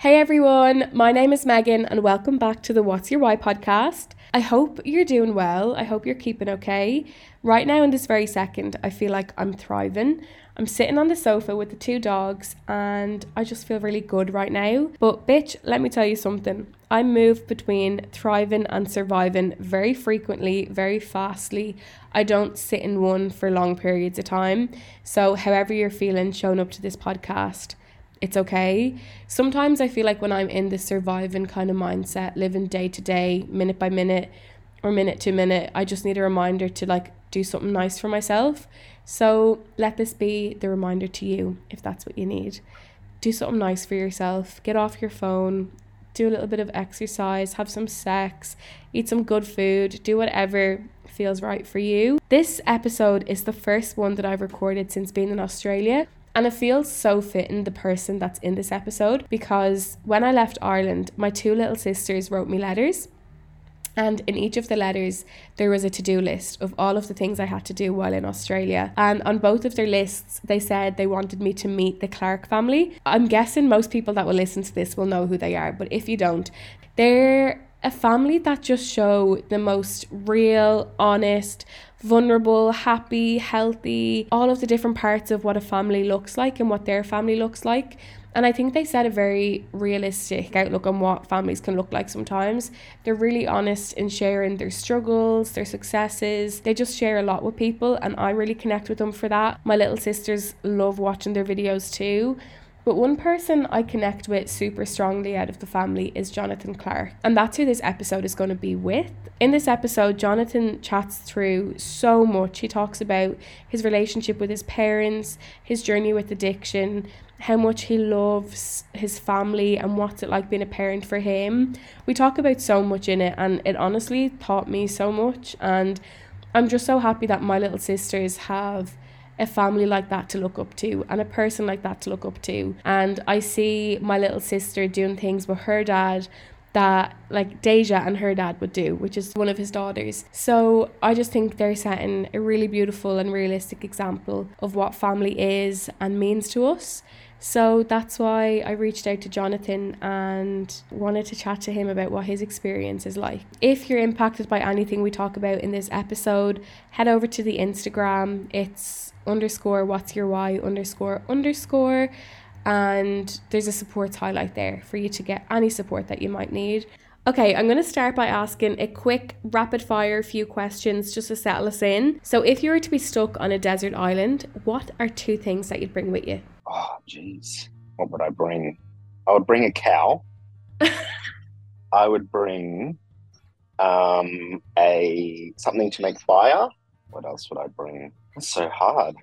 Hey everyone, my name is Megan and welcome back to the What's Your Why podcast. I hope you're doing well. I hope you're keeping okay. Right now, in this very second, I feel like I'm thriving. I'm sitting on the sofa with the two dogs and I just feel really good right now. But, bitch, let me tell you something. I move between thriving and surviving very frequently, very fastly. I don't sit in one for long periods of time. So, however you're feeling, showing up to this podcast, it's okay. Sometimes I feel like when I'm in this surviving kind of mindset, living day to day, minute by minute, or minute to minute, I just need a reminder to like do something nice for myself. So let this be the reminder to you if that's what you need. Do something nice for yourself. Get off your phone. Do a little bit of exercise, have some sex, eat some good food, do whatever feels right for you. This episode is the first one that I've recorded since being in Australia. And it feels so fitting the person that's in this episode because when I left Ireland, my two little sisters wrote me letters. And in each of the letters, there was a to do list of all of the things I had to do while in Australia. And on both of their lists, they said they wanted me to meet the Clark family. I'm guessing most people that will listen to this will know who they are, but if you don't, they're a family that just show the most real, honest, vulnerable, happy, healthy, all of the different parts of what a family looks like and what their family looks like. And I think they set a very realistic outlook on what families can look like sometimes. They're really honest in sharing their struggles, their successes. They just share a lot with people, and I really connect with them for that. My little sisters love watching their videos too. But one person I connect with super strongly out of the family is Jonathan Clark, and that's who this episode is going to be with. In this episode, Jonathan chats through so much. He talks about his relationship with his parents, his journey with addiction, how much he loves his family, and what's it like being a parent for him. We talk about so much in it, and it honestly taught me so much. And I'm just so happy that my little sisters have a family like that to look up to and a person like that to look up to. And I see my little sister doing things with her dad that like Deja and her dad would do, which is one of his daughters. So I just think they're setting a really beautiful and realistic example of what family is and means to us. So that's why I reached out to Jonathan and wanted to chat to him about what his experience is like. If you're impacted by anything we talk about in this episode, head over to the Instagram. It's underscore what's your why underscore underscore. And there's a supports highlight there for you to get any support that you might need. Okay, I'm going to start by asking a quick rapid fire few questions just to settle us in. So, if you were to be stuck on a desert island, what are two things that you'd bring with you? Oh, jeez. What would I bring? I would bring a cow. I would bring um, a something to make fire. What else would I bring? It's so hard.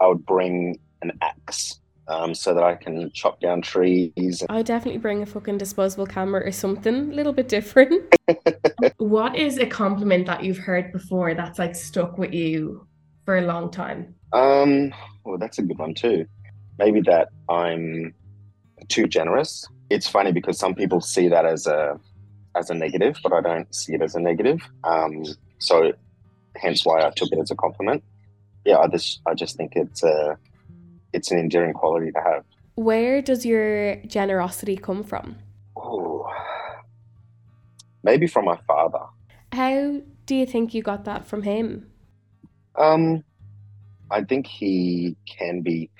I would bring an axe um, so that I can chop down trees. I would definitely bring a fucking disposable camera or something a little bit different. what is a compliment that you've heard before that's like stuck with you for a long time? Um, well, that's a good one too. Maybe that I'm too generous. It's funny because some people see that as a as a negative, but I don't see it as a negative. Um, so hence why I took it as a compliment. Yeah, I just I just think it's a it's an endearing quality to have. Where does your generosity come from? Oh, maybe from my father. How do you think you got that from him? Um, I think he can be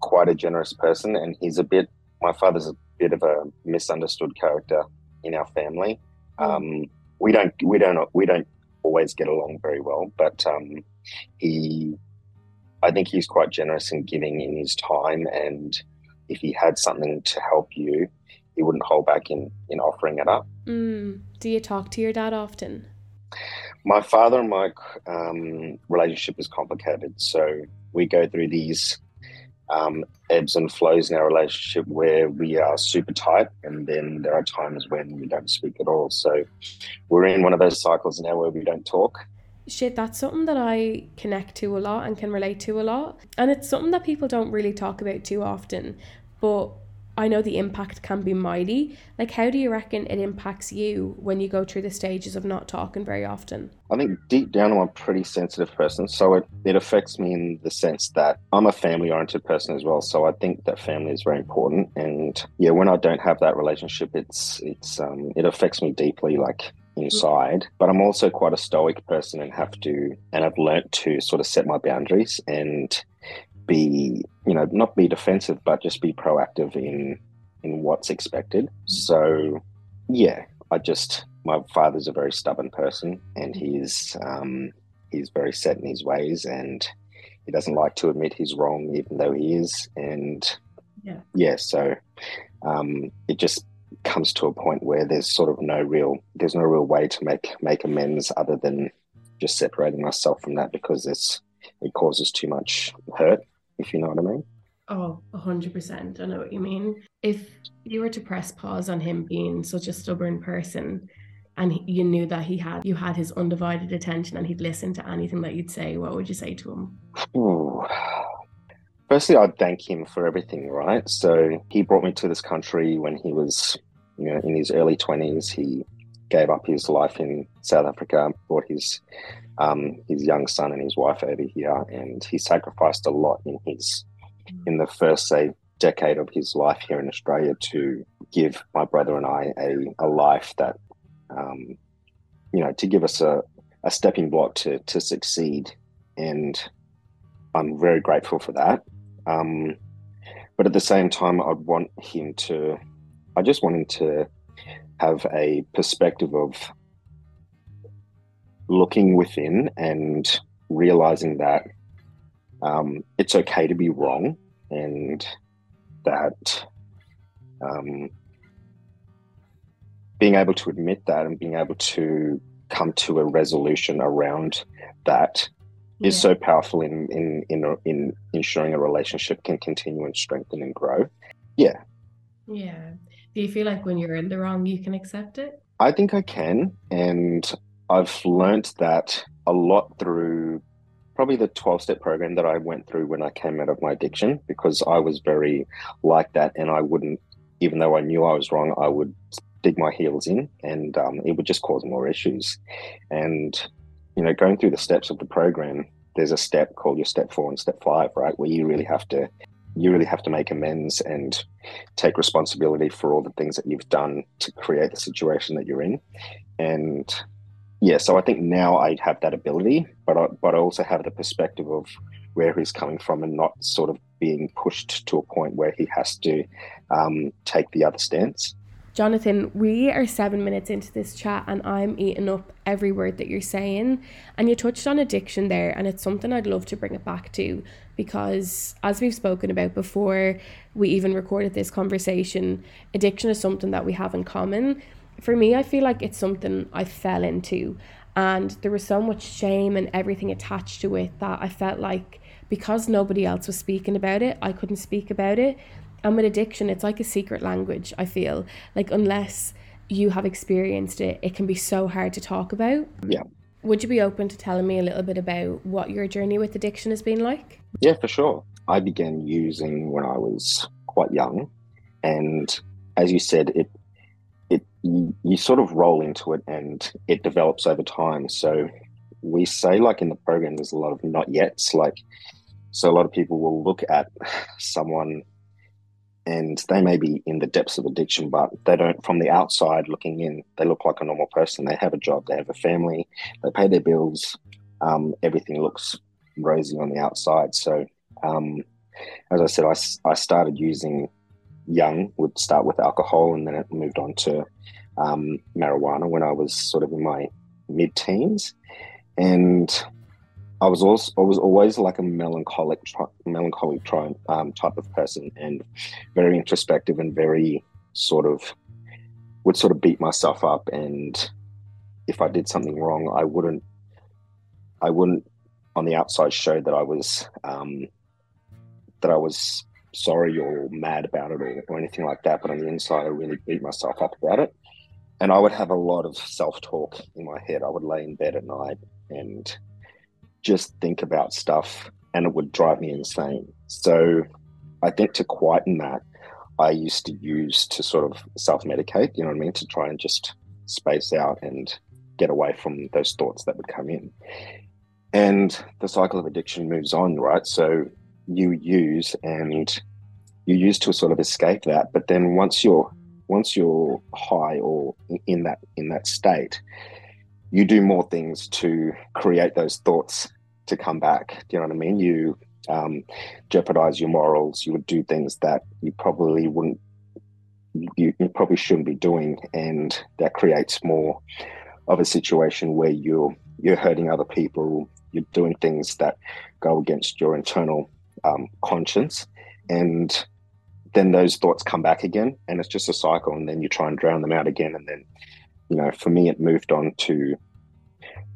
quite a generous person, and he's a bit. My father's a bit of a misunderstood character in our family. Mm. Um, we don't we don't we don't always get along very well, but um, he, I think he's quite generous in giving in his time, and if he had something to help you, he wouldn't hold back in in offering it up. Mm. Do you talk to your dad often? my father and my um, relationship is complicated. So we go through these um, ebbs and flows in our relationship where we are super tight, and then there are times when we don't speak at all. So we're in one of those cycles now where we don't talk. Shit, that's something that I connect to a lot and can relate to a lot. And it's something that people don't really talk about too often. But I know the impact can be mighty. Like, how do you reckon it impacts you when you go through the stages of not talking very often? I think deep down, I'm a pretty sensitive person. So it, it affects me in the sense that I'm a family oriented person as well. So I think that family is very important. And yeah, when I don't have that relationship, it's, it's, um, it affects me deeply, like inside. But I'm also quite a stoic person and have to, and I've learnt to sort of set my boundaries and be, you know, not be defensive, but just be proactive in in what's expected. So, yeah, I just my father's a very stubborn person, and he's um, he's very set in his ways, and he doesn't like to admit he's wrong, even though he is. And yeah, yeah so um, it just comes to a point where there's sort of no real there's no real way to make make amends other than just separating myself from that because it's it causes too much hurt if you know what I mean. Oh, 100%. I know what you mean. If you were to press pause on him being such a stubborn person and you knew that he had you had his undivided attention and he'd listen to anything that you'd say, what would you say to him? Ooh. Firstly, I'd thank him for everything, right? So he brought me to this country when he was, you know, in his early 20s. He gave up his life in South Africa, brought his um, his young son and his wife over here, and he sacrificed a lot in his in the first say decade of his life here in Australia to give my brother and I a, a life that um, you know to give us a, a stepping block to to succeed, and I'm very grateful for that. Um, but at the same time, I'd want him to. I just want him to have a perspective of looking within and realizing that um, it's okay to be wrong and that um, being able to admit that and being able to come to a resolution around that yeah. is so powerful in, in in in ensuring a relationship can continue and strengthen and grow. Yeah. Yeah. Do you feel like when you're in the wrong, you can accept it? I think I can, and I've learned that a lot through probably the 12 step program that I went through when I came out of my addiction because I was very like that and I wouldn't, even though I knew I was wrong, I would dig my heels in and um, it would just cause more issues. And, you know, going through the steps of the program, there's a step called your step four and step five, right? Where you really have to you really have to make amends and take responsibility for all the things that you've done to create the situation that you're in. And yeah, so I think now I have that ability, but I, but I also have the perspective of where he's coming from and not sort of being pushed to a point where he has to um, take the other stance. Jonathan, we are seven minutes into this chat and I'm eating up every word that you're saying. And you touched on addiction there, and it's something I'd love to bring it back to because, as we've spoken about before we even recorded this conversation, addiction is something that we have in common for me, I feel like it's something I fell into. And there was so much shame and everything attached to it that I felt like because nobody else was speaking about it, I couldn't speak about it. And with addiction, it's like a secret language, I feel. Like, unless you have experienced it, it can be so hard to talk about. Yeah. Would you be open to telling me a little bit about what your journey with addiction has been like? Yeah, for sure. I began using when I was quite young. And as you said, it it you, you sort of roll into it and it develops over time. So we say like in the program, there's a lot of not yet's like so a lot of people will look at someone and they may be in the depths of addiction, but they don't, from the outside looking in, they look like a normal person. They have a job, they have a family, they pay their bills, um, everything looks rosy on the outside. So, um, as I said, I, I started using young would start with alcohol and then it moved on to um, marijuana when I was sort of in my mid teens. And I was also I was always like a melancholic melancholic um, type of person and very introspective and very sort of would sort of beat myself up and if I did something wrong I wouldn't I wouldn't on the outside show that I was um, that I was sorry or mad about it or, or anything like that. But on the inside, I really beat myself up about it. And I would have a lot of self talk in my head. I would lay in bed at night and just think about stuff, and it would drive me insane. So I think to quieten that, I used to use to sort of self medicate, you know what I mean? To try and just space out and get away from those thoughts that would come in. And the cycle of addiction moves on, right? So you use and you use to sort of escape that. But then once you're once you're high or in that in that state, you do more things to create those thoughts to come back. Do you know what I mean? You um, jeopardize your morals. You would do things that you probably wouldn't, you, you probably shouldn't be doing, and that creates more of a situation where you're you're hurting other people. You're doing things that go against your internal um, conscience, and then those thoughts come back again, and it's just a cycle. And then you try and drown them out again, and then you know, for me, it moved on to,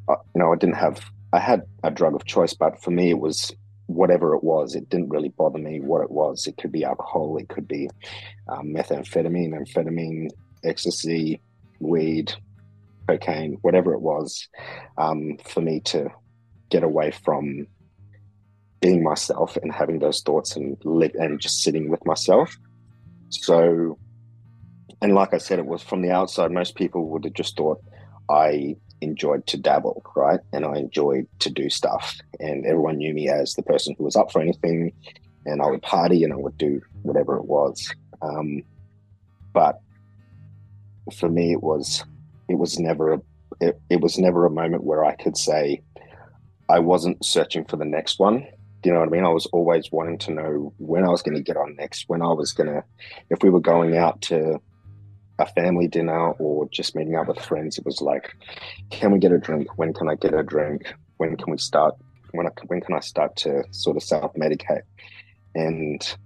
uh, you know, I didn't have, I had a drug of choice, but for me, it was whatever it was. It didn't really bother me what it was. It could be alcohol, it could be um, methamphetamine, amphetamine, ecstasy, weed, cocaine, whatever it was, um, for me to get away from being myself and having those thoughts and li- and just sitting with myself. So and like I said, it was from the outside, most people would have just thought I enjoyed to dabble, right? And I enjoyed to do stuff. And everyone knew me as the person who was up for anything. And I would party and I would do whatever it was. Um, but for me, it was it was never a it, it was never a moment where I could say I wasn't searching for the next one. Do you know what I mean? I was always wanting to know when I was going to get on next, when I was going to, if we were going out to a family dinner or just meeting up with friends, it was like, can we get a drink? When can I get a drink? When can we start? When I, when can I start to sort of self medicate? And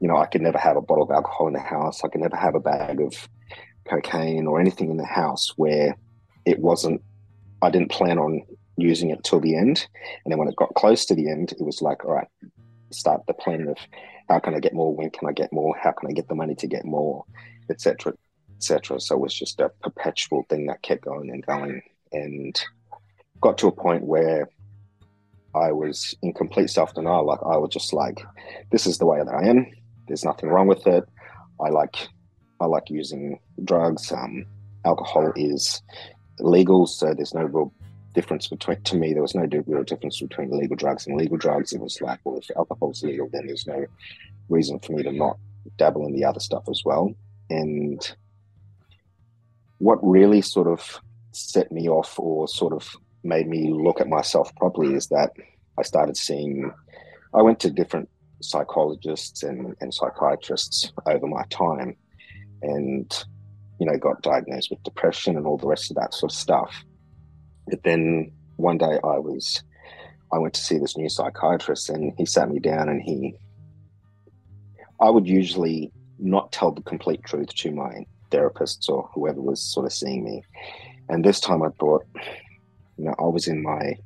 you know, I could never have a bottle of alcohol in the house. I could never have a bag of cocaine or anything in the house where it wasn't. I didn't plan on using it till the end. And then when it got close to the end, it was like, all right, start the plan of how can I get more? When can I get more? How can I get the money to get more? Etc etc. So it was just a perpetual thing that kept going and going, and got to a point where I was in complete self denial. Like I was just like, this is the way that I am. There's nothing wrong with it. I like I like using drugs. Um, alcohol is legal, so there's no real difference between. To me, there was no real difference between legal drugs and legal drugs. It was like, well, if alcohol's legal, then there's no reason for me to not dabble in the other stuff as well. And what really sort of set me off or sort of made me look at myself properly is that I started seeing, I went to different psychologists and, and psychiatrists over my time and, you know, got diagnosed with depression and all the rest of that sort of stuff. But then one day I was, I went to see this new psychiatrist and he sat me down and he, I would usually not tell the complete truth to my therapists or whoever was sort of seeing me. And this time I thought, you know, I was in my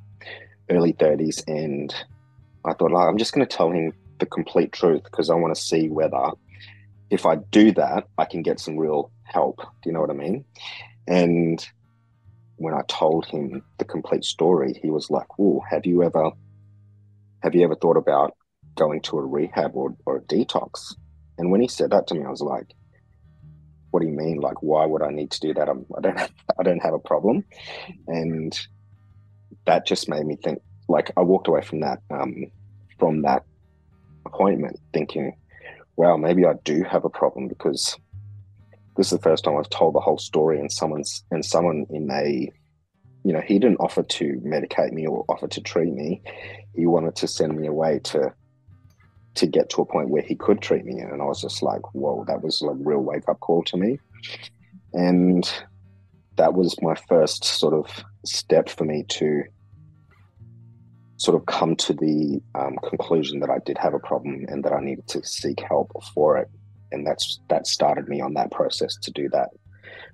early 30s and I thought, like, I'm just going to tell him the complete truth because I want to see whether if I do that, I can get some real help. Do you know what I mean? And when I told him the complete story, he was like, "Oh, have you ever, have you ever thought about going to a rehab or, or a detox?" And when he said that to me, I was like, what do you mean? Like, why would I need to do that? I'm, I don't, have, I don't have a problem. And that just made me think. Like, I walked away from that, um, from that appointment, thinking, wow, maybe I do have a problem because this is the first time I've told the whole story, and someone's and someone in a, you know, he didn't offer to medicate me or offer to treat me. He wanted to send me away to to get to a point where he could treat me. And I was just like, whoa, that was a real wake up call to me. And that was my first sort of step for me to sort of come to the um, conclusion that I did have a problem and that I needed to seek help for it. And that's that started me on that process to do that.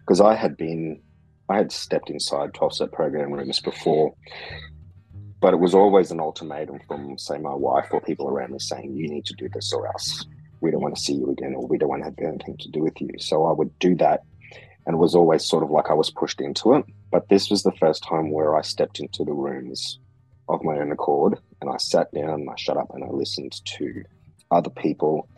Because I had been, I had stepped inside 12 step program rooms before but it was always an ultimatum from, say, my wife or people around me saying, you need to do this or else we don't want to see you again or we don't want to have anything to do with you. So I would do that. And it was always sort of like I was pushed into it. But this was the first time where I stepped into the rooms of my own accord and I sat down, and I shut up and I listened to other people.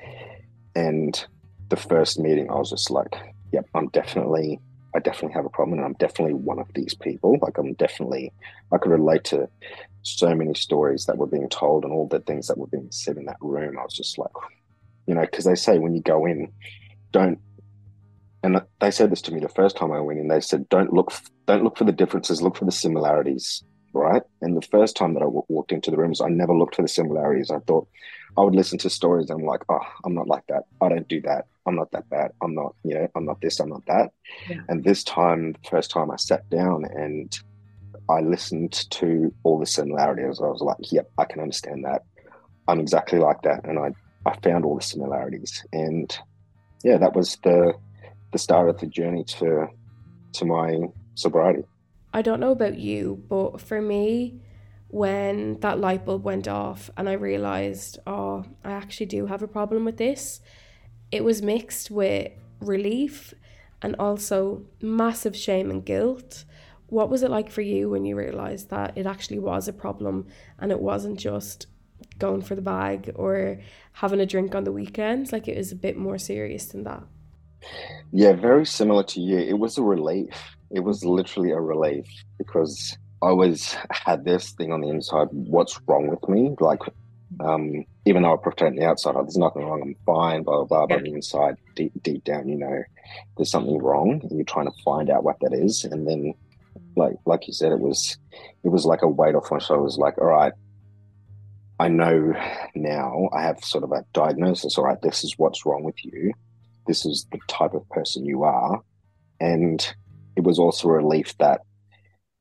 And the first meeting, I was just like, yep, I'm definitely, I definitely have a problem, and I'm definitely one of these people. Like, I'm definitely, I could relate to so many stories that were being told and all the things that were being said in that room. I was just like, you know, because they say when you go in, don't. And they said this to me the first time I went in. They said, "Don't look, don't look for the differences. Look for the similarities." Right. And the first time that I w- walked into the rooms, I never looked for the similarities. I thought I would listen to stories. And I'm like, "Oh, I'm not like that. I don't do that. I'm not that bad. I'm not, you know, I'm not this. I'm not that." Yeah. And this time, the first time I sat down and I listened to all the similarities. I was like, "Yep, I can understand that. I'm exactly like that." And I I found all the similarities, and yeah, that was the the start of the journey to to my sobriety. I don't know about you, but for me, when that light bulb went off and I realized, oh, I actually do have a problem with this, it was mixed with relief and also massive shame and guilt. What was it like for you when you realized that it actually was a problem and it wasn't just going for the bag or having a drink on the weekends. Like it was a bit more serious than that. Yeah, very similar to you. It was a relief. It was literally a relief because I always had this thing on the inside what's wrong with me? Like, um, even though I pretend the outside, oh, there's nothing wrong, I'm fine, blah, blah, blah. But on the inside, deep, deep down, you know, there's something wrong and you're trying to find out what that is. And then, like, like you said, it was, it was like a weight off my shoulders. Like, all right, I know now I have sort of a diagnosis. All right, this is what's wrong with you. This is the type of person you are. And it was also a relief that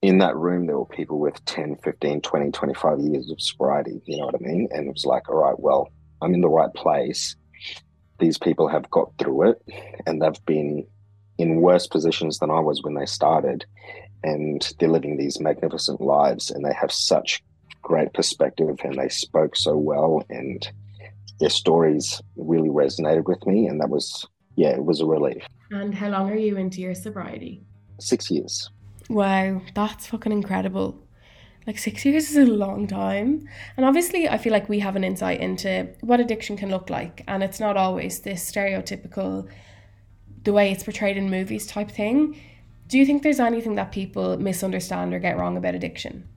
in that room there were people with 10, 15, 20, 25 years of sobriety. You know what I mean? And it was like, all right, well, I'm in the right place. These people have got through it and they've been in worse positions than I was when they started. And they're living these magnificent lives and they have such great perspective and they spoke so well and their stories really resonated with me and that was yeah it was a relief and how long are you into your sobriety six years wow that's fucking incredible. Like six years is a long time. And obviously i feel like we have an insight into what addiction can look like. And it's not always this stereotypical the way it's portrayed in movies type thing. Do you think there's anything that people misunderstand or get wrong about addiction?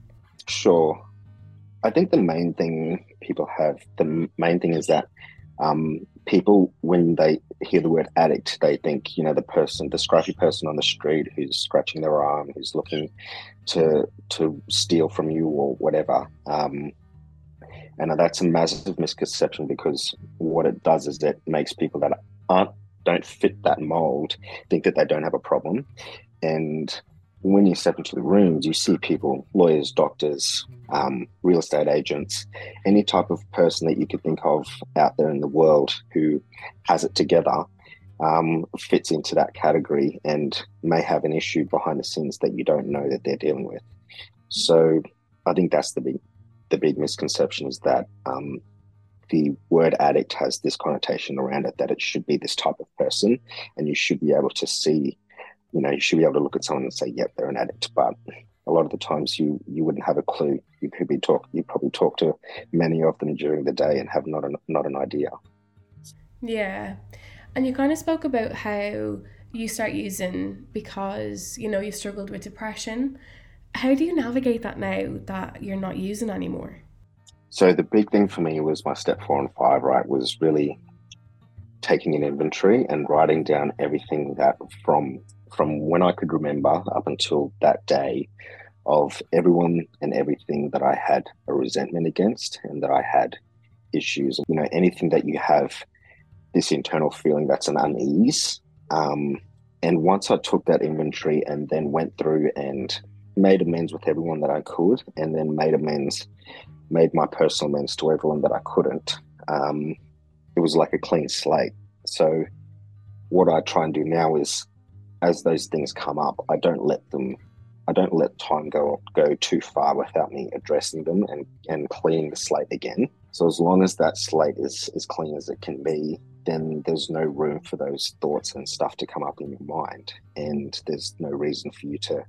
Sure. I think the main thing people have, the main thing is that um, people, when they hear the word addict, they think, you know, the person, the scratchy person on the street who's scratching their arm, who's looking to to steal from you or whatever. Um, and that's a massive misconception because what it does is it makes people that aren't don't fit that mold think that they don't have a problem, and when you step into the rooms, you see people, lawyers, doctors, um, real estate agents, any type of person that you could think of out there in the world who has it together um, fits into that category and may have an issue behind the scenes that you don't know that they're dealing with. So I think that's the big, the big misconception is that um, the word addict has this connotation around it that it should be this type of person, and you should be able to see you know, you should be able to look at someone and say, yep, they're an addict. But a lot of the times you you wouldn't have a clue. You could be talk you probably talk to many of them during the day and have not an not an idea. Yeah. And you kind of spoke about how you start using because, you know, you struggled with depression. How do you navigate that now that you're not using anymore? So the big thing for me was my step four and five, right, was really taking an inventory and writing down everything that from from when I could remember up until that day of everyone and everything that I had a resentment against and that I had issues. You know, anything that you have this internal feeling that's an unease. Um, and once I took that inventory and then went through and made amends with everyone that I could, and then made amends, made my personal amends to everyone that I couldn't, um, it was like a clean slate. So, what I try and do now is as those things come up, I don't let them, I don't let time go go too far without me addressing them and and cleaning the slate again. So as long as that slate is as clean as it can be, then there's no room for those thoughts and stuff to come up in your mind, and there's no reason for you to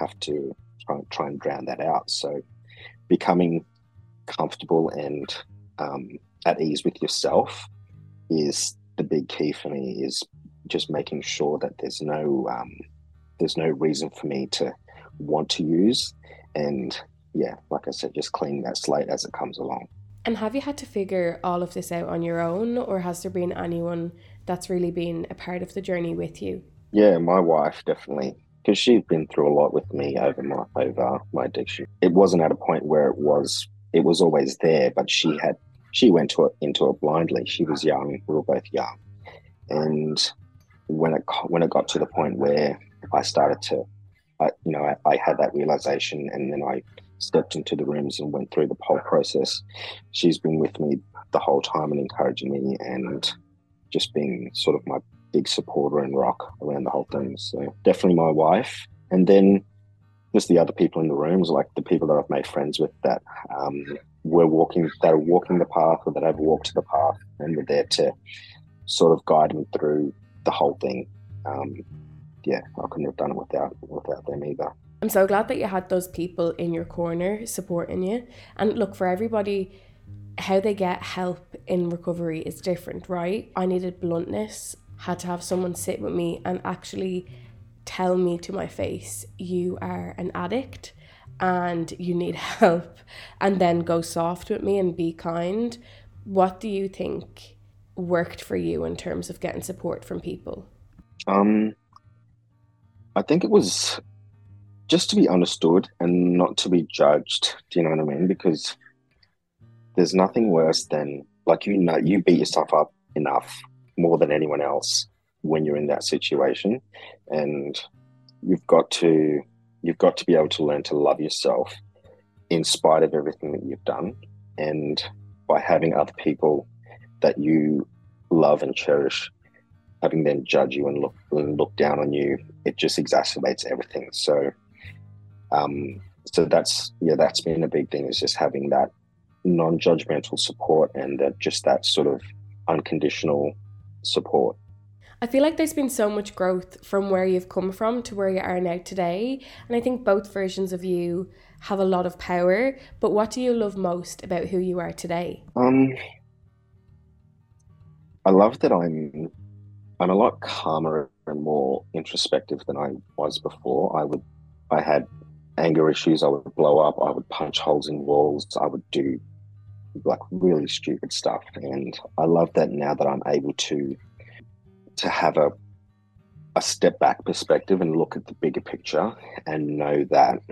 have to try, try and drown that out. So becoming comfortable and um, at ease with yourself is the big key for me is just making sure that there's no um, there's no reason for me to want to use, and yeah, like I said, just cleaning that slate as it comes along. And have you had to figure all of this out on your own, or has there been anyone that's really been a part of the journey with you? Yeah, my wife definitely, because she's been through a lot with me over my over my addiction. It wasn't at a point where it was it was always there, but she had she went to it into it blindly. She was young, we were both young, and when it when it got to the point where I started to, I, you know, I, I had that realization, and then I stepped into the rooms and went through the whole process. She's been with me the whole time and encouraging me and just being sort of my big supporter and rock around the whole thing. So definitely my wife. And then just the other people in the rooms, like the people that I've made friends with that um, were walking, that are walking the path or that have walked the path and were there to sort of guide me through the whole thing. Um, yeah, I couldn't have done it without without them either. I'm so glad that you had those people in your corner supporting you. And look, for everybody, how they get help in recovery is different, right? I needed bluntness, had to have someone sit with me and actually tell me to my face, you are an addict and you need help, and then go soft with me and be kind. What do you think worked for you in terms of getting support from people? Um, I think it was just to be understood and not to be judged. Do you know what I mean? Because there's nothing worse than like you know you beat yourself up enough more than anyone else when you're in that situation, and you've got to you've got to be able to learn to love yourself in spite of everything that you've done, and by having other people that you love and cherish having them judge you and look and look down on you, it just exacerbates everything. So um, so that's yeah, that's been a big thing is just having that non-judgmental support and that just that sort of unconditional support. I feel like there's been so much growth from where you've come from to where you are now today, and I think both versions of you have a lot of power. But what do you love most about who you are today? Um, I love that I'm I'm a lot calmer and more introspective than I was before. I would I had anger issues. I would blow up. I would punch holes in walls. I would do like really stupid stuff. And I love that now that I'm able to to have a a step back perspective and look at the bigger picture and know that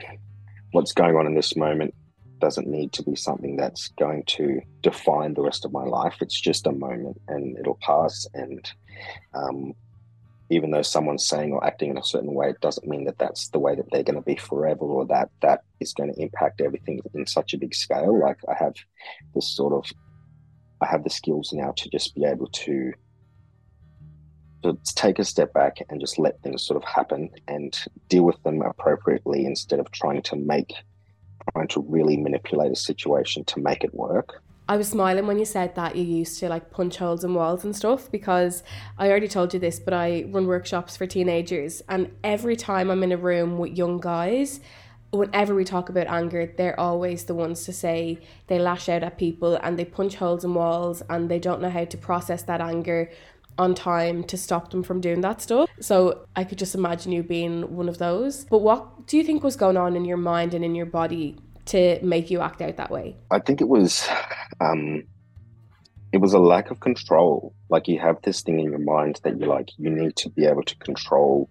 what's going on in this moment doesn't need to be something that's going to define the rest of my life. It's just a moment and it'll pass. And um, even though someone's saying or acting in a certain way, it doesn't mean that that's the way that they're going to be forever or that that is going to impact everything in such a big scale. Like I have this sort of, I have the skills now to just be able to, to take a step back and just let things sort of happen and deal with them appropriately instead of trying to make, trying to really manipulate a situation to make it work. I was smiling when you said that you used to like punch holes in walls and stuff because I already told you this, but I run workshops for teenagers, and every time I'm in a room with young guys, whenever we talk about anger, they're always the ones to say they lash out at people and they punch holes in walls and they don't know how to process that anger on time to stop them from doing that stuff. So I could just imagine you being one of those. But what do you think was going on in your mind and in your body to make you act out that way? I think it was um it was a lack of control. Like you have this thing in your mind that you're like you need to be able to control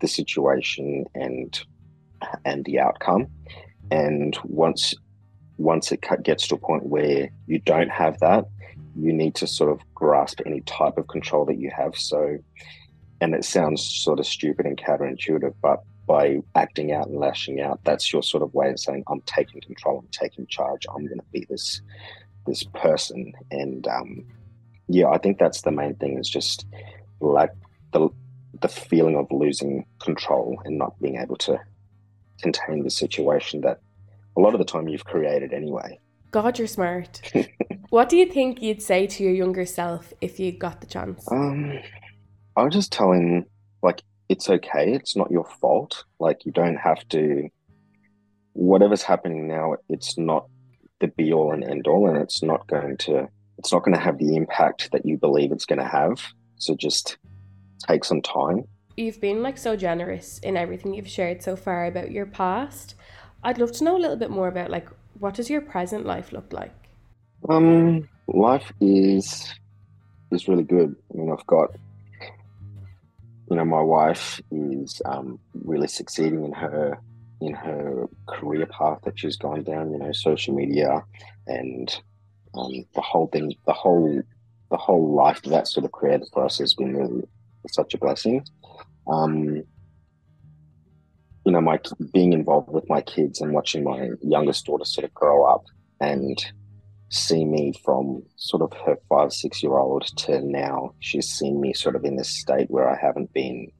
the situation and and the outcome. And once once it gets to a point where you don't have that, you need to sort of grasp any type of control that you have. So, and it sounds sort of stupid and counterintuitive, but by acting out and lashing out, that's your sort of way of saying, "I'm taking control. I'm taking charge. I'm going to be this this person." And um, yeah, I think that's the main thing. Is just like the the feeling of losing control and not being able to contain the situation that a lot of the time you've created anyway. God, you're smart. what do you think you'd say to your younger self if you got the chance? Um, I would just tell him like it's okay. It's not your fault. Like you don't have to. Whatever's happening now, it's not the be all and end all, and it's not going to it's not going to have the impact that you believe it's going to have. So just take some time. You've been like so generous in everything you've shared so far about your past. I'd love to know a little bit more about like what does your present life look like? Um, life is is really good. I mean, I've got you know, my wife is um, really succeeding in her in her career path that she's gone down. You know, social media and um, the whole thing, the whole the whole life that sort of created for us has been really such a blessing. Um, you know, my being involved with my kids and watching my youngest daughter sort of grow up and see me from sort of her five, six year old to now. She's seen me sort of in this state where I haven't been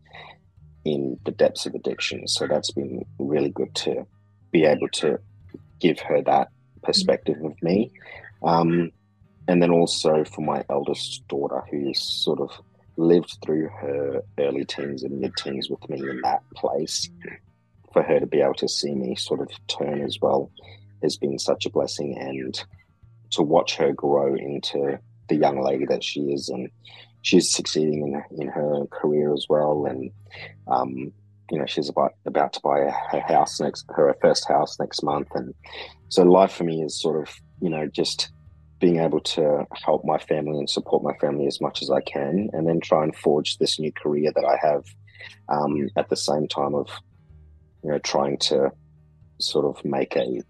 in the depths of addiction. So that's been really good to be able to give her that perspective of me. Um, and then also for my eldest daughter, who's sort of lived through her early teens and mid teens with me in that place, for her to be able to see me sort of turn as well has been such a blessing. And to watch her grow into the young lady that she is, and she's succeeding in in her career as well. And um, you know, she's about about to buy her house next, her first house next month, and so life for me is sort of you know just being able to help my family and support my family as much as I can, and then try and forge this new career that I have um, at the same time of you know trying to sort of make a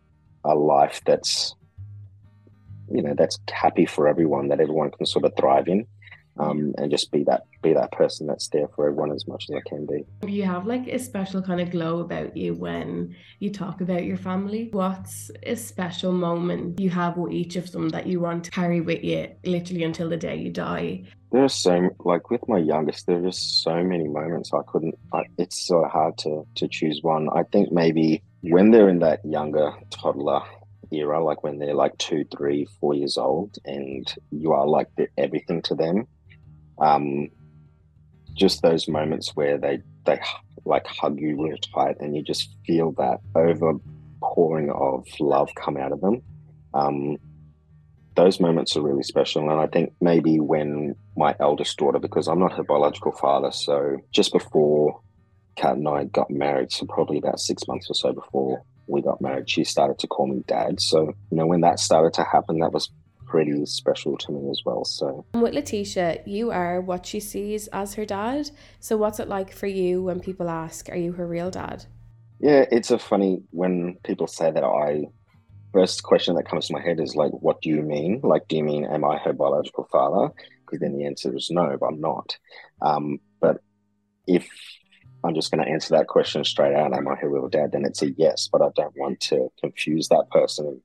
a life that's you know that's happy for everyone that everyone can sort of thrive in um, and just be that be that person that's there for everyone as much as I can be. You have like a special kind of glow about you when you talk about your family. What's a special moment you have with each of them that you want to carry with you literally until the day you die? There are so like with my youngest, there are just so many moments I couldn't. I, it's so hard to to choose one. I think maybe when they're in that younger toddler era, like when they're like two, three, four years old, and you are like everything to them. Um, just those moments where they they like hug you real tight, and you just feel that overpouring of love come out of them. Um, those moments are really special, and I think maybe when my eldest daughter, because I'm not her biological father, so just before Kat and I got married, so probably about six months or so before we got married, she started to call me dad. So, you know, when that started to happen, that was pretty special to me as well. So, with Letitia, you are what she sees as her dad. So, what's it like for you when people ask, Are you her real dad? Yeah, it's a funny when people say that I first question that comes to my head is like, What do you mean? Like, do you mean, Am I her biological father? Because then the answer is no, but I'm not. Um, but if I'm just going to answer that question straight out. Am I her real dad? Then it's a yes, but I don't want to confuse that person.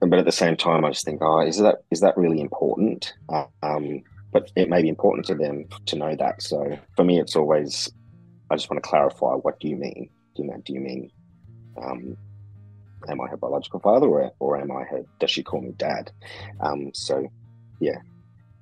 But at the same time, I just think, oh, is that is that really important? Um, but it may be important to them to know that. So for me, it's always I just want to clarify. What do you mean? Do you know? Do you mean? Um, am I her biological father, or, or am I her? Does she call me dad? Um, so, yeah.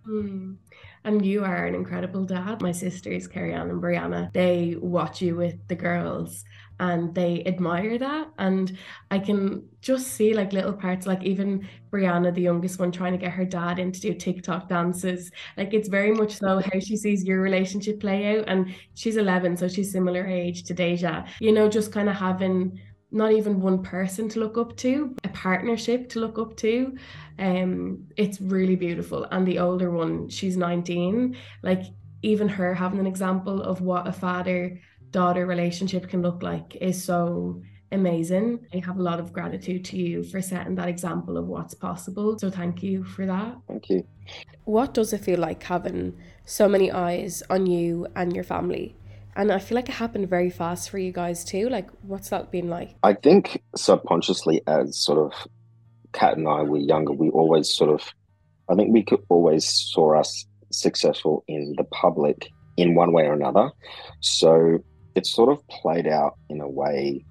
Mm. And you are an incredible dad. My sisters, Carrie Ann and Brianna, they watch you with the girls and they admire that. And I can just see like little parts, like even Brianna, the youngest one, trying to get her dad in to do TikTok dances. Like it's very much so how she sees your relationship play out. And she's 11, so she's similar age to Deja. You know, just kind of having not even one person to look up to, a partnership to look up to. Um, it's really beautiful. And the older one, she's 19. Like even her having an example of what a father daughter relationship can look like is so amazing. I have a lot of gratitude to you for setting that example of what's possible. So thank you for that. Thank you. What does it feel like having so many eyes on you and your family? And I feel like it happened very fast for you guys too. Like, what's that been like? I think subconsciously, as sort of Kat and I were younger, we always sort of, I think we could always saw us successful in the public in one way or another. So it sort of played out in a way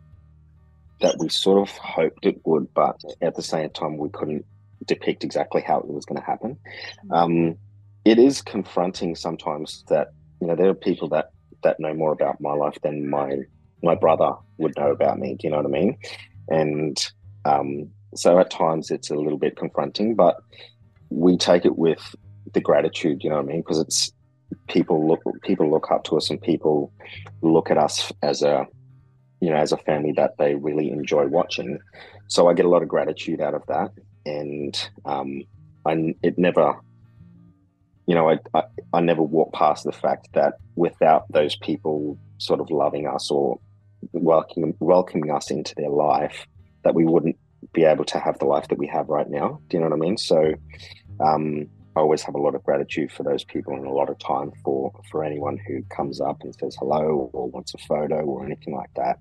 that we sort of hoped it would, but at the same time, we couldn't depict exactly how it was going to happen. Mm. Um, it is confronting sometimes that, you know, there are people that that know more about my life than my my brother would know about me. Do you know what I mean? And um, so at times it's a little bit confronting, but we take it with the gratitude, you know what I mean? Because it's people look people look up to us and people look at us as a you know as a family that they really enjoy watching. So I get a lot of gratitude out of that, and um, I it never you know I, I I never walk past the fact that without those people sort of loving us or welcoming welcoming us into their life, that we wouldn't be able to have the life that we have right now. Do you know what I mean? So um, I always have a lot of gratitude for those people and a lot of time for for anyone who comes up and says hello or wants a photo or anything like that.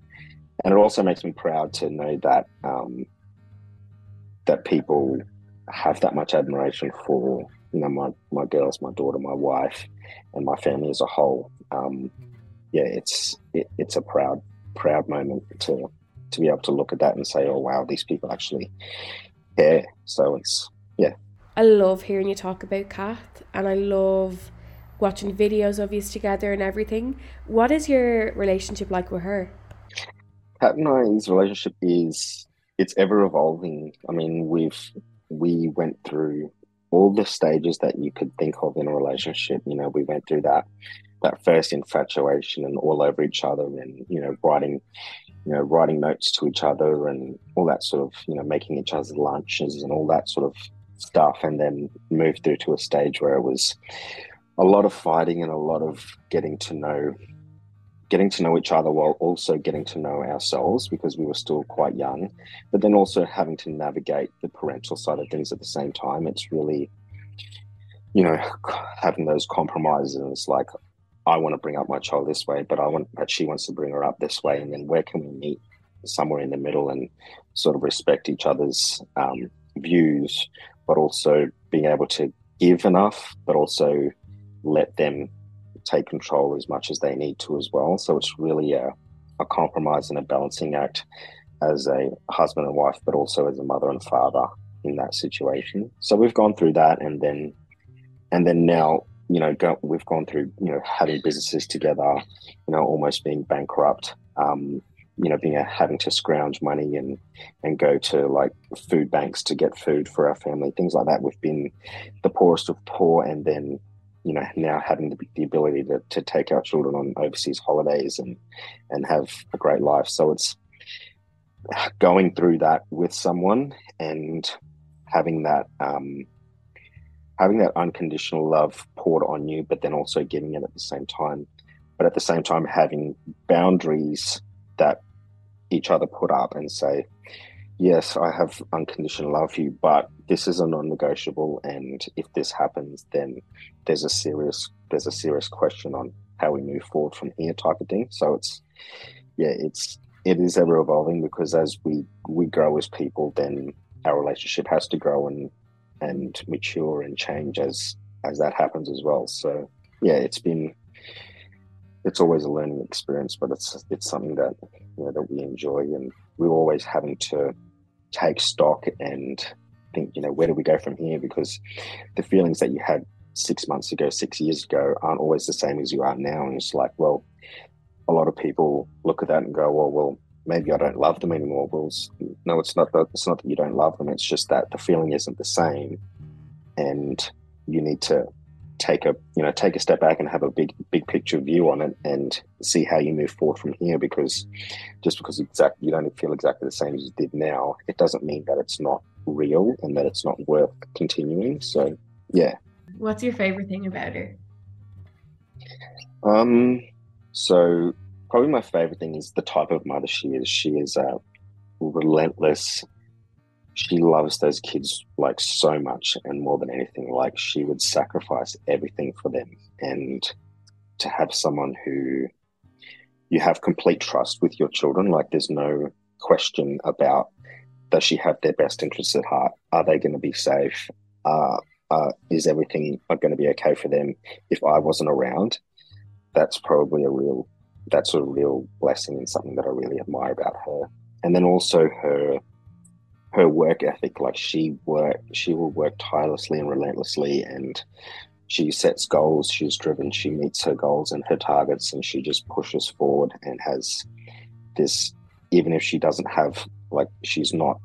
And it also makes me proud to know that um, that people have that much admiration for you know my my girls, my daughter, my wife, and my family as a whole. Um, yeah, it's it, it's a proud proud moment to to be able to look at that and say, oh wow, these people actually care. So it's yeah, I love hearing you talk about Kath and I love watching videos of you together and everything. What is your relationship like with her? Kat and I's relationship is it's ever evolving. I mean, we've we went through all the stages that you could think of in a relationship. You know, we went through that that first infatuation and all over each other and, you know, writing you know, writing notes to each other and all that sort of, you know, making each other's lunches and all that sort of stuff and then moved through to a stage where it was a lot of fighting and a lot of getting to know getting to know each other while also getting to know ourselves because we were still quite young but then also having to navigate the parental side of things at the same time. It's really you know having those compromises and it's like i want to bring up my child this way but i want but she wants to bring her up this way. And then where can we meet? Somewhere in the middle and sort of respect each other's um, views but also being able to give enough, but also let them take control as much as they need to as well. So it's really a, a compromise and a balancing act as a husband and wife, but also as a mother and father in that situation. So we've gone through that, and then and then now you know go, we've gone through you know having businesses together, you know almost being bankrupt. Um, you know, being a, having to scrounge money and and go to like food banks to get food for our family, things like that. We've been the poorest of poor, and then you know now having the, the ability to, to take our children on overseas holidays and and have a great life. So it's going through that with someone and having that um, having that unconditional love poured on you, but then also giving it at the same time. But at the same time, having boundaries that each other put up and say, yes, I have unconditional love for you, but this is a non-negotiable, and if this happens, then there's a serious there's a serious question on how we move forward from here, type of thing. So it's yeah, it's it is ever evolving because as we we grow as people, then our relationship has to grow and and mature and change as as that happens as well. So yeah, it's been it's always a learning experience, but it's it's something that you know that we enjoy, and we're always having to take stock and think, you know, where do we go from here? Because the feelings that you had six months ago, six years ago, aren't always the same as you are now, and it's like, well, a lot of people look at that and go, well, well, maybe I don't love them anymore. Well, no, it's not that. It's not that you don't love them. It's just that the feeling isn't the same, and you need to take a you know take a step back and have a big big picture view on it and see how you move forward from here because just because exactly you don't feel exactly the same as you did now it doesn't mean that it's not real and that it's not worth continuing so yeah. What's your favorite thing about her? Um so probably my favorite thing is the type of mother she is. She is a relentless. She loves those kids like so much and more than anything. Like she would sacrifice everything for them. And to have someone who you have complete trust with your children like there's no question about does she have their best interests at heart are they going to be safe uh, uh, is everything going to be okay for them if i wasn't around that's probably a real that's a real blessing and something that i really admire about her and then also her her work ethic. Like she work, she will work tirelessly and relentlessly, and she sets goals. She's driven. She meets her goals and her targets, and she just pushes forward and has this. Even if she doesn't have like she's not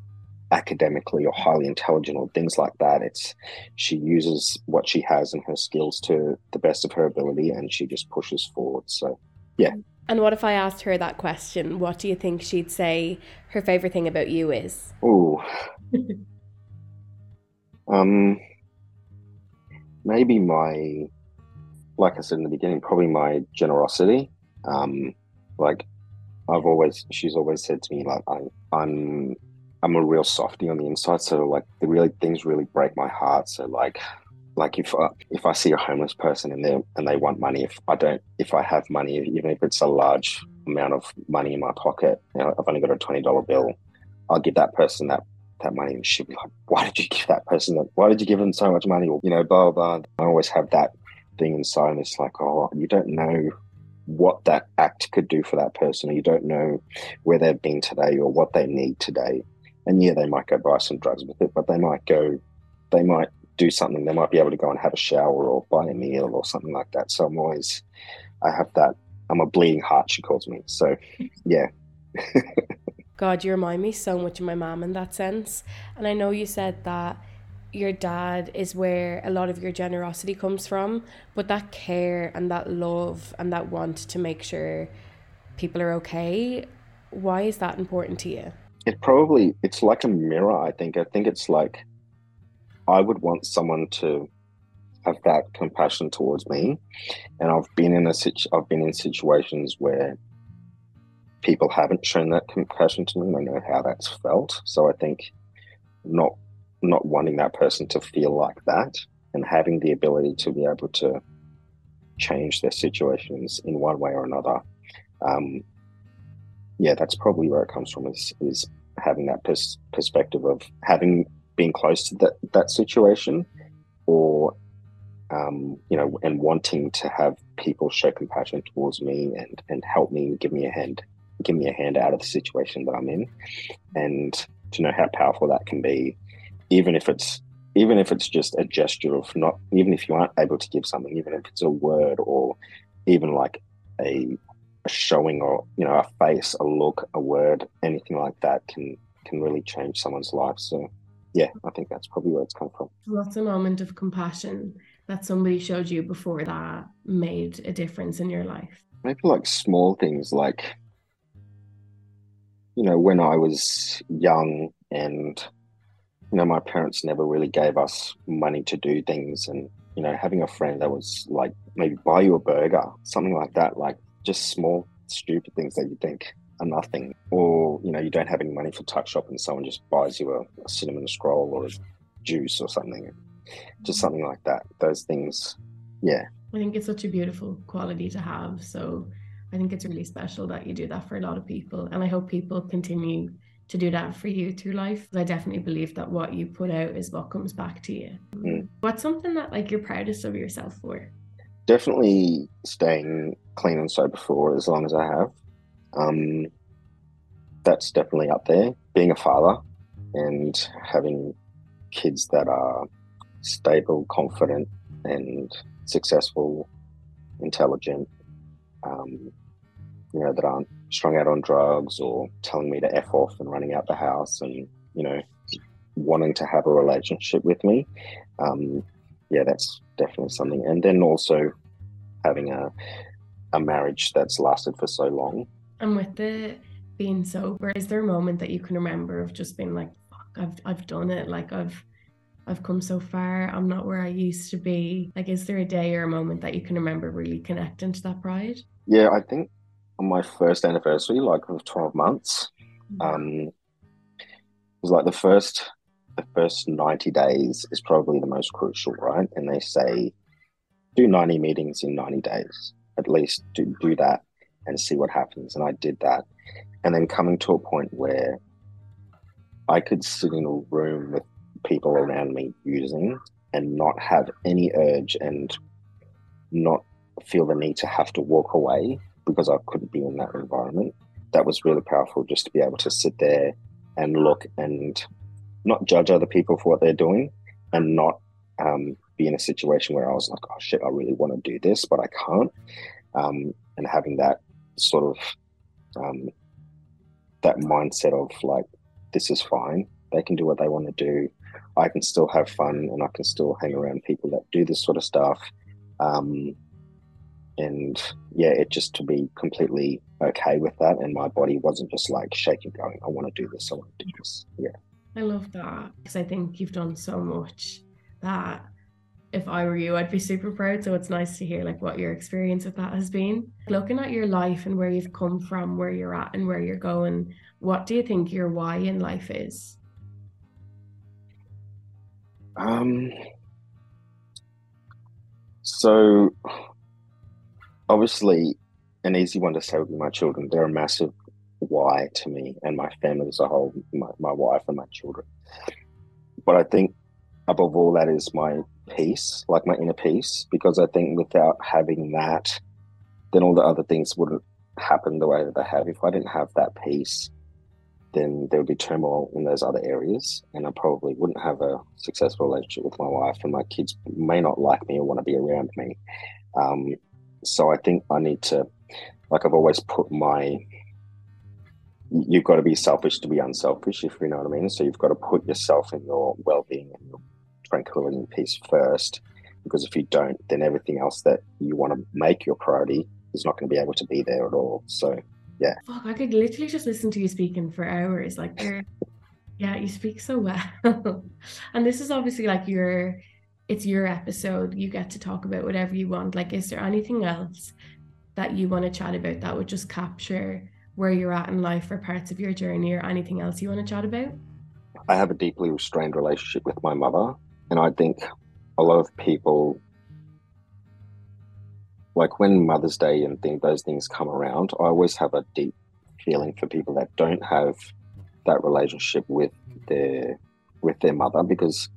academically or highly intelligent or things like that. It's she uses what she has and her skills to the best of her ability, and she just pushes forward. So, yeah. And what if I asked her that question? What do you think she'd say her favorite thing about you is? Oh, um, maybe my, like I said in the beginning, probably my generosity. Um, like I've always, she's always said to me, like I, I'm I'm a real softy on the inside, so like the really things really break my heart. So like like if I, if I see a homeless person and they and they want money, if I don't, if I have money, even if it's a large amount of money in my pocket, you know, I've only got a twenty dollar bill, I'll give that person that that money, and she'll be like, "Why did you give that person that? Why did you give them so much money?" Or you know, blah blah. I always have that thing inside, and it's like, oh, you don't know what that act could do for that person, you don't know where they've been today or what they need today. And yeah, they might go buy some drugs with it, but they might go, they might do something. They might be able to go and have a shower or buy a meal or something like that. So I'm always, I have that. I'm a bleeding heart, she calls me. So yeah. God, you remind me so much of my mom in that sense. And I know you said that your dad is where a lot of your generosity comes from, but that care and that love and that want to make sure people are okay, why is that important to you? it probably it's like a mirror i think. I think it's like i would want someone to have that compassion towards me. And i've been in a situ- i've been in situations where people haven't shown that compassion to me and i know how that's felt. So i think not not wanting that person to feel like that and having the ability to be able to change their situations in one way or another um, yeah, that's probably where it comes from. Is is having that pers- perspective of having been close to that that situation, or um, you know, and wanting to have people show compassion towards me and and help me, give me a hand, give me a hand out of the situation that I'm in, and to know how powerful that can be, even if it's even if it's just a gesture of not even if you aren't able to give something, even if it's a word or even like a a showing or you know a face a look a word anything like that can can really change someone's life. So yeah i think that's probably where it's come from. What's a moment of compassion that somebody showed you before that made a difference in your life. Maybe like small things like you know when i was young and you know my parents never really gave us money to do things and you know having a friend that was like maybe buy you a burger something like that like just small, stupid things that you think are nothing. Or, you know, you don't have any money for tuck shop and someone just buys you a, a cinnamon scroll or a juice or something. Just mm-hmm. something like that. Those things, yeah. I think it's such a beautiful quality to have. So I think it's really special that you do that for a lot of people. And I hope people continue to do that for you through life. I definitely believe that what you put out is what comes back to you. Mm. What's something that like you're proudest of yourself for? definitely staying clean and sober for as long as I have. Um, that's definitely up there. Being a father and having kids that are stable, confident, and successful, intelligent, um, you know, that aren't strung out on drugs or telling me to F off and running out the house and, you know, wanting to have a relationship with me. Um, yeah, that's definitely something. And then also having a a marriage that's lasted for so long. And with the being sober, is there a moment that you can remember of just being like, "Fuck, I've I've done it. Like I've I've come so far. I'm not where I used to be." Like, is there a day or a moment that you can remember really connecting to that pride? Yeah, I think on my first anniversary, like of twelve months, mm-hmm. um, it was like the first the first 90 days is probably the most crucial, right? And they say do 90 meetings in 90 days, at least do, do that and see what happens. And I did that. And then coming to a point where I could sit in a room with people around me using and not have any urge and not feel the need to have to walk away because I couldn't be in that environment. That was really powerful just to be able to sit there and look and not judge other people for what they're doing and not um, be in a situation where I was like, oh shit, I really want to do this, but I can't. Um, and having that sort of um, that mindset of like, this is fine. they can do what they want to do. I can still have fun and I can still hang around people that do this sort of stuff. Um, and yeah, it just to be completely okay with that. And my body wasn't just like shaking, going, I want to do this, I want to do this. Yeah. I love that because I think you've done so much that if I were you, I'd be super proud. So it's nice to hear like what your experience with that has been. Looking at your life and where you've come from, where you're at and where you're going, what do you think your why in life is? Um so obviously an easy one to say would be my children. They're a massive why to me and my family as a whole, my, my wife and my children. But I think above all that is my peace, like my inner peace, because I think without having that, then all the other things wouldn't happen the way that they have. If I didn't have that peace, then there would be turmoil in those other areas, and I probably wouldn't have a successful relationship with my wife, and my kids may not like me or want to be around me. Um, so I think I need to, like I've always put my you've got to be selfish to be unselfish, if you know what I mean. So you've got to put yourself and your well being and your tranquility and peace first. Because if you don't, then everything else that you want to make your priority is not going to be able to be there at all. So, yeah. Fuck, I could literally just listen to you speaking for hours. Like, yeah, you speak so well. and this is obviously like your, it's your episode. You get to talk about whatever you want. Like, is there anything else that you want to chat about that would just capture where you're at in life or parts of your journey or anything else you want to chat about? I have a deeply restrained relationship with my mother. And I think a lot of people, like when Mother's Day and think those things come around, I always have a deep feeling for people that don't have that relationship with their with their mother because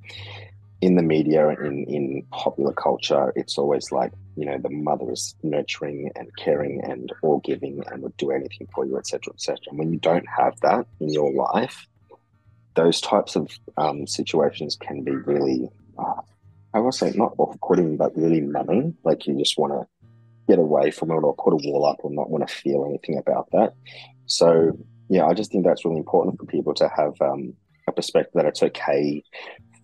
in the media in in popular culture it's always like you know the mother is nurturing and caring and all giving and would do anything for you etc etc and when you don't have that in your life those types of um, situations can be really uh, i will say not off-putting but really numbing. Like you just want to get away from it or put a wall up or not want to feel anything about that. So yeah i just think that's really important for people to have um, a perspective that it's okay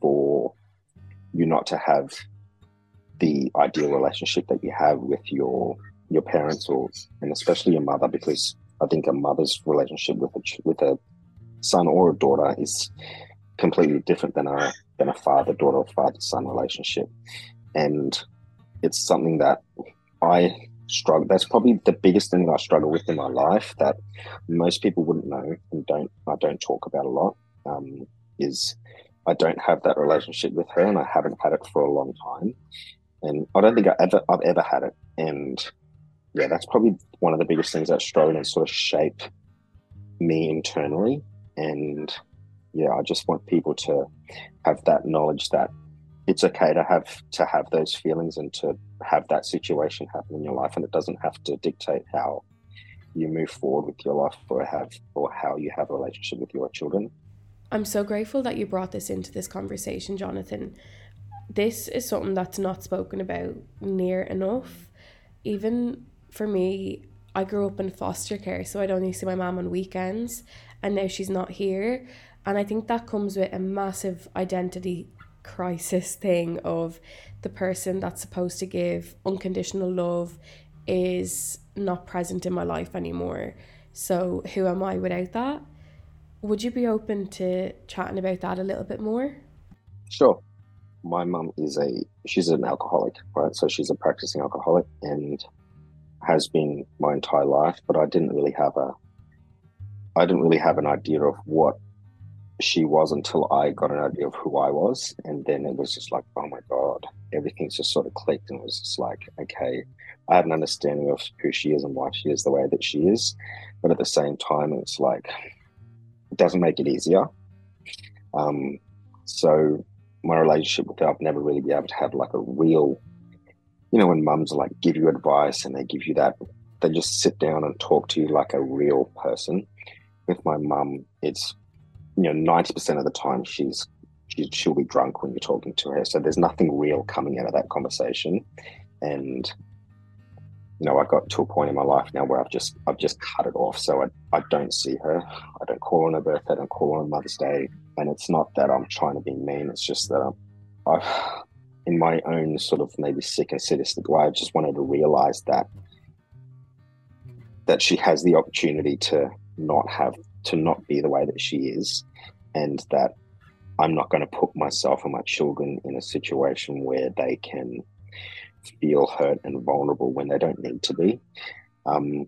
for you not to have the ideal relationship that you have with your your parents or and especially your mother because I think a mother's relationship with a with a son or a daughter is completely different than a than a father daughter or father son relationship, and it's something that I struggle. That's probably the biggest thing I struggle with in my life that most people wouldn't know and don't I don't talk about a lot. Um, is I don't have that relationship with her, and I haven't had it for a long time. And I don't think I ever I've ever had it. And yeah, that's probably one of the biggest things that struggled and sort of shaped me internally. And yeah, I just want people to have that knowledge that it's okay to have to have those feelings and to have that situation happen in your life, and it doesn't have to dictate how you move forward with your life or have or how you have a relationship with your children. I'm so grateful that you brought this into this conversation, Jonathan. This is something that's not spoken about near enough. Even for me, I grew up in foster care, so I'd only see my mom on weekends, and now she's not here. And I think that comes with a massive identity crisis thing of the person that's supposed to give unconditional love is not present in my life anymore. So, who am I without that? Would you be open to chatting about that a little bit more? Sure. My mum is a she's an alcoholic, right? So she's a practicing alcoholic and has been my entire life, but I didn't really have a I didn't really have an idea of what she was until I got an idea of who I was. And then it was just like, oh my God, everything's just sort of clicked. And it was just like, okay, I have an understanding of who she is and why she is the way that she is. But at the same time, it's like, doesn't make it easier. Um, so my relationship with her, I've never really been able to have like a real, you know, when mums like give you advice and they give you that, they just sit down and talk to you like a real person. With my mum, it's you know ninety percent of the time she's she, she'll be drunk when you're talking to her, so there's nothing real coming out of that conversation, and you know, I got to a point in my life now where I've just I've just cut it off. So I, I don't see her. I don't call on her birthday. I don't call on Mother's Day. And it's not that I'm trying to be mean. It's just that I'm, I've, in my own sort of maybe sick and sadistic way, I just wanted to realize that that she has the opportunity to not have to not be the way that she is, and that I'm not going to put myself and my children in a situation where they can feel hurt and vulnerable when they don't need to be. Um,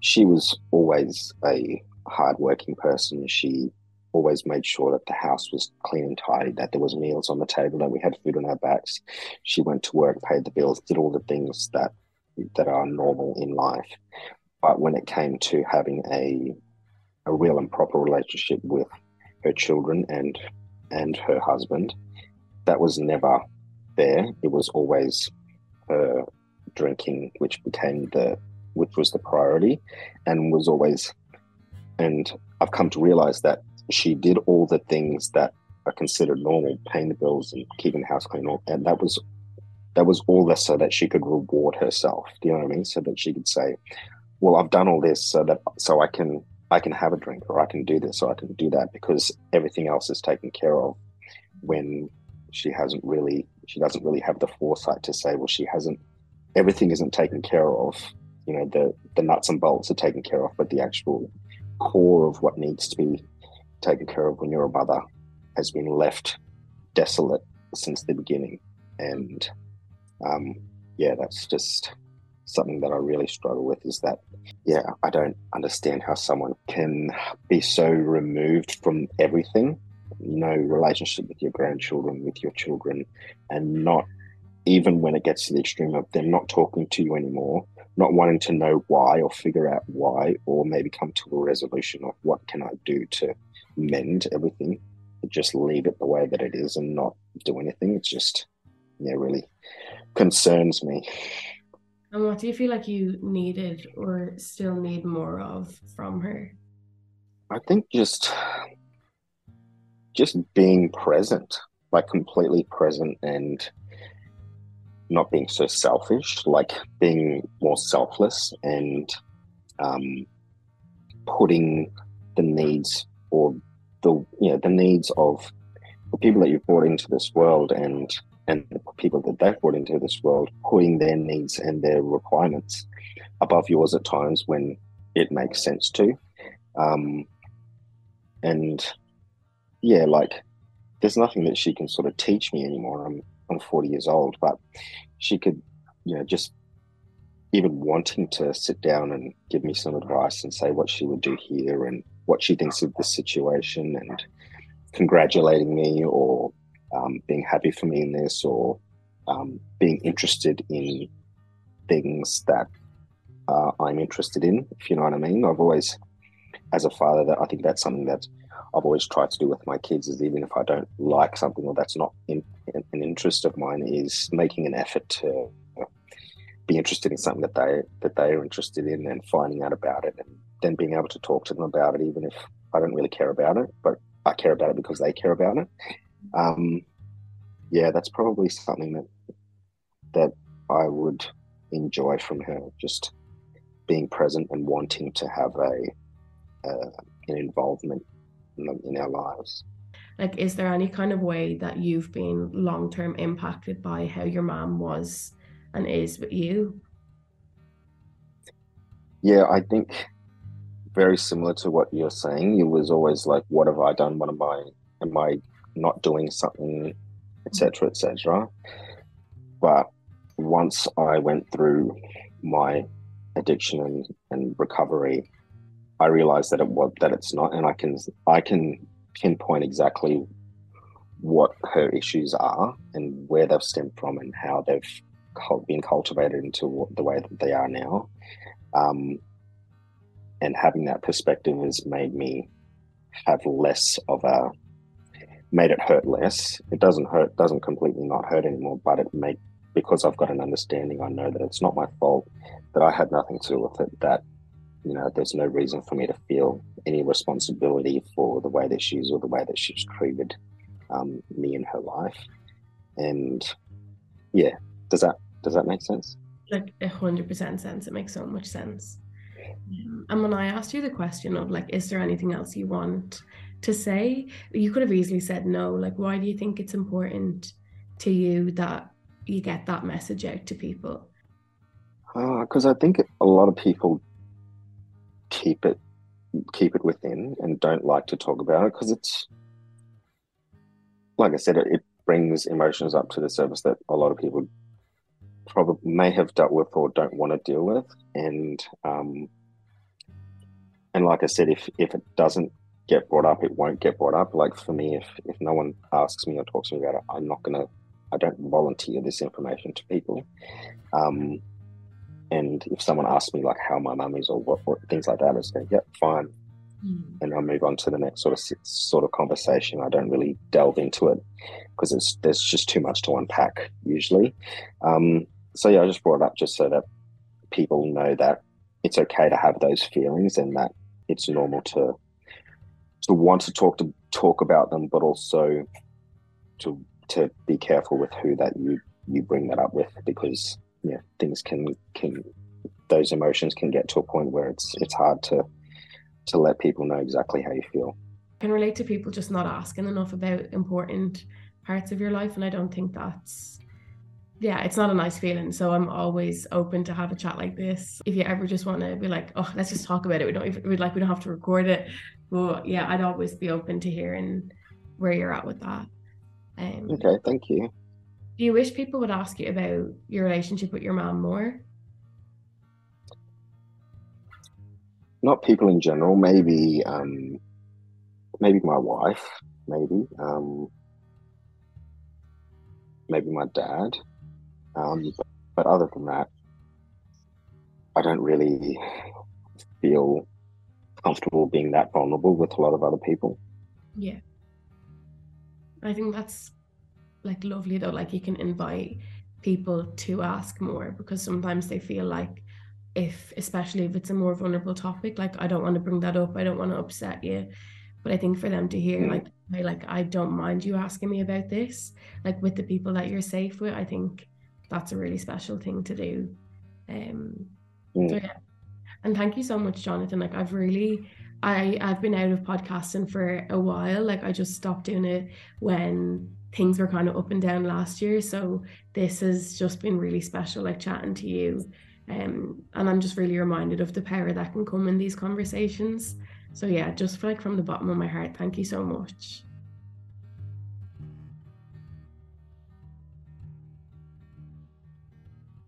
she was always a hardworking person. She always made sure that the house was clean and tidy, that there was meals on the table, that we had food on our backs. She went to work, paid the bills, did all the things that that are normal in life. But when it came to having a a real and proper relationship with her children and and her husband, that was never there. It was always her drinking, which became the which was the priority, and was always. And I've come to realize that she did all the things that are considered normal, paying the bills and keeping the house clean, and that was that was all this so that she could reward herself. Do you know what I mean? So that she could say, "Well, I've done all this so that so I can I can have a drink or I can do this or I can do that because everything else is taken care of." When she hasn't really she doesn't really have the foresight to say, well, she hasn't everything isn't taken care of. You know, the the nuts and bolts are taken care of, but the actual core of what needs to be taken care of when you're a mother has been left desolate since the beginning. And um, yeah, that's just something that I really struggle with is that, yeah, I don't understand how someone can be so removed from everything no relationship with your grandchildren, with your children, and not even when it gets to the extreme of them not talking to you anymore, not wanting to know why or figure out why, or maybe come to a resolution of what can I do to mend everything, just leave it the way that it is and not do anything. It's just, yeah, really concerns me. And what do you feel like you needed or still need more of from her? I think just just being present, like completely present and not being so selfish, like being more selfless and um, putting the needs or the you know the needs of the people that you've brought into this world and and the people that they've brought into this world, putting their needs and their requirements above yours at times when it makes sense to. Um, and yeah, like there's nothing that she can sort of teach me anymore. I'm I'm 40 years old, but she could, you know, just even wanting to sit down and give me some advice and say what she would do here and what she thinks of the situation and congratulating me or um, being happy for me in this or um, being interested in things that uh, I'm interested in, if you know what I mean. I've always, as a father, that I think that's something that I've always tried to do with my kids is even if I don't like something or that's not in, in, an interest of mine, is making an effort to be interested in something that they that they are interested in and finding out about it and then being able to talk to them about it, even if I don't really care about it, but I care about it because they care about it. Um, yeah, that's probably something that that I would enjoy from her, just being present and wanting to have a uh, an involvement in our lives. Like, is there any kind of way that you've been long term impacted by how your mom was and is with you? Yeah, I think very similar to what you're saying. It was always like, what have I done? What am I? Am I not doing something, etc., etc. But once I went through my addiction and, and recovery, I realize that it was that it's not, and I can I can pinpoint exactly what her issues are and where they've stemmed from and how they've been cultivated into the way that they are now. Um, and having that perspective has made me have less of a made it hurt less. It doesn't hurt, doesn't completely not hurt anymore, but it make because I've got an understanding. I know that it's not my fault, that I had nothing to do with it. That you know, there's no reason for me to feel any responsibility for the way that she's or the way that she's treated um, me in her life. And yeah, does that does that make sense? like a hundred percent sense. It makes so much sense. Um, and when I asked you the question of like, is there anything else you want to say? You could have easily said no. Like, why do you think it's important to you that you get that message out to people? Because uh, I think a lot of people keep it keep it within and don't like to talk about it because it's like I said, it, it brings emotions up to the surface that a lot of people probably may have dealt with or don't want to deal with, and um, and like I said, if if it doesn't get brought up, it won't get brought up. Like for me, if if no one asks me or talks to me about it, I'm not gonna. I don't volunteer this information to people. Um, and if someone asks me like how my mum is or what, things like that, I say, "Yep, fine," mm. and I'll move on to the next sort of sort of conversation. I don't really delve into it because it's there's just too much to unpack usually. Um, so yeah, I just brought it up just so that people know that it's okay to have those feelings and that it's normal to to want to talk to talk about them, but also to to be careful with who that you you bring that up with because yeah, things can can those emotions can get to a point where it's it's hard to to let people know exactly how you feel. I can relate to people just not asking enough about important parts of your life, and I don't think that's yeah, it's not a nice feeling. So I'm always open to have a chat like this. If you ever just want to be like, oh, let's just talk about it. We don't even like we don't have to record it. But yeah, I'd always be open to hearing where you're at with that. Um, okay, thank you. Do you wish people would ask you about your relationship with your mom more? Not people in general. Maybe, um, maybe my wife. Maybe, um, maybe my dad. Um, but other than that, I don't really feel comfortable being that vulnerable with a lot of other people. Yeah. I think that's like lovely though. Like you can invite people to ask more because sometimes they feel like if especially if it's a more vulnerable topic, like I don't want to bring that up, I don't want to upset you. But I think for them to hear mm. like like I don't mind you asking me about this, like with the people that you're safe with, I think that's a really special thing to do. Um, mm. so yeah. And thank you so much, Jonathan. Like I've really I I've been out of podcasting for a while. Like I just stopped doing it when things were kind of up and down last year. So this has just been really special, like chatting to you. Um, and I'm just really reminded of the power that can come in these conversations. So yeah, just like from the bottom of my heart, thank you so much.